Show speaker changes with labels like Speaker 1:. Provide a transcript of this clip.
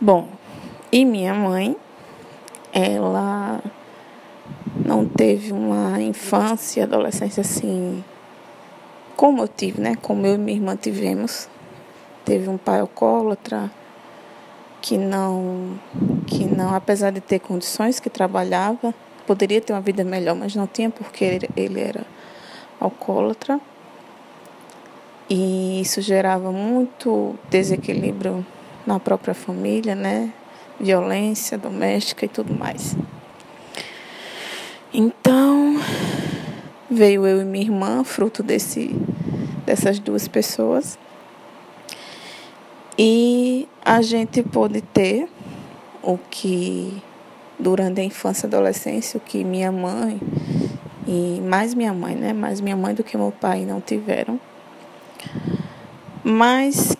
Speaker 1: Bom, e minha mãe, ela não teve uma infância e adolescência assim como eu tive, né? Como eu e minha irmã tivemos. Teve um pai alcoólatra que não que não, apesar de ter condições que trabalhava, poderia ter uma vida melhor, mas não tinha porque ele, ele era alcoólatra. E isso gerava muito desequilíbrio na própria família, né? Violência doméstica e tudo mais. Então, veio eu e minha irmã, fruto desse, dessas duas pessoas. E a gente pôde ter o que, durante a infância e adolescência, o que minha mãe, e mais minha mãe, né? Mais minha mãe do que meu pai não tiveram. Mas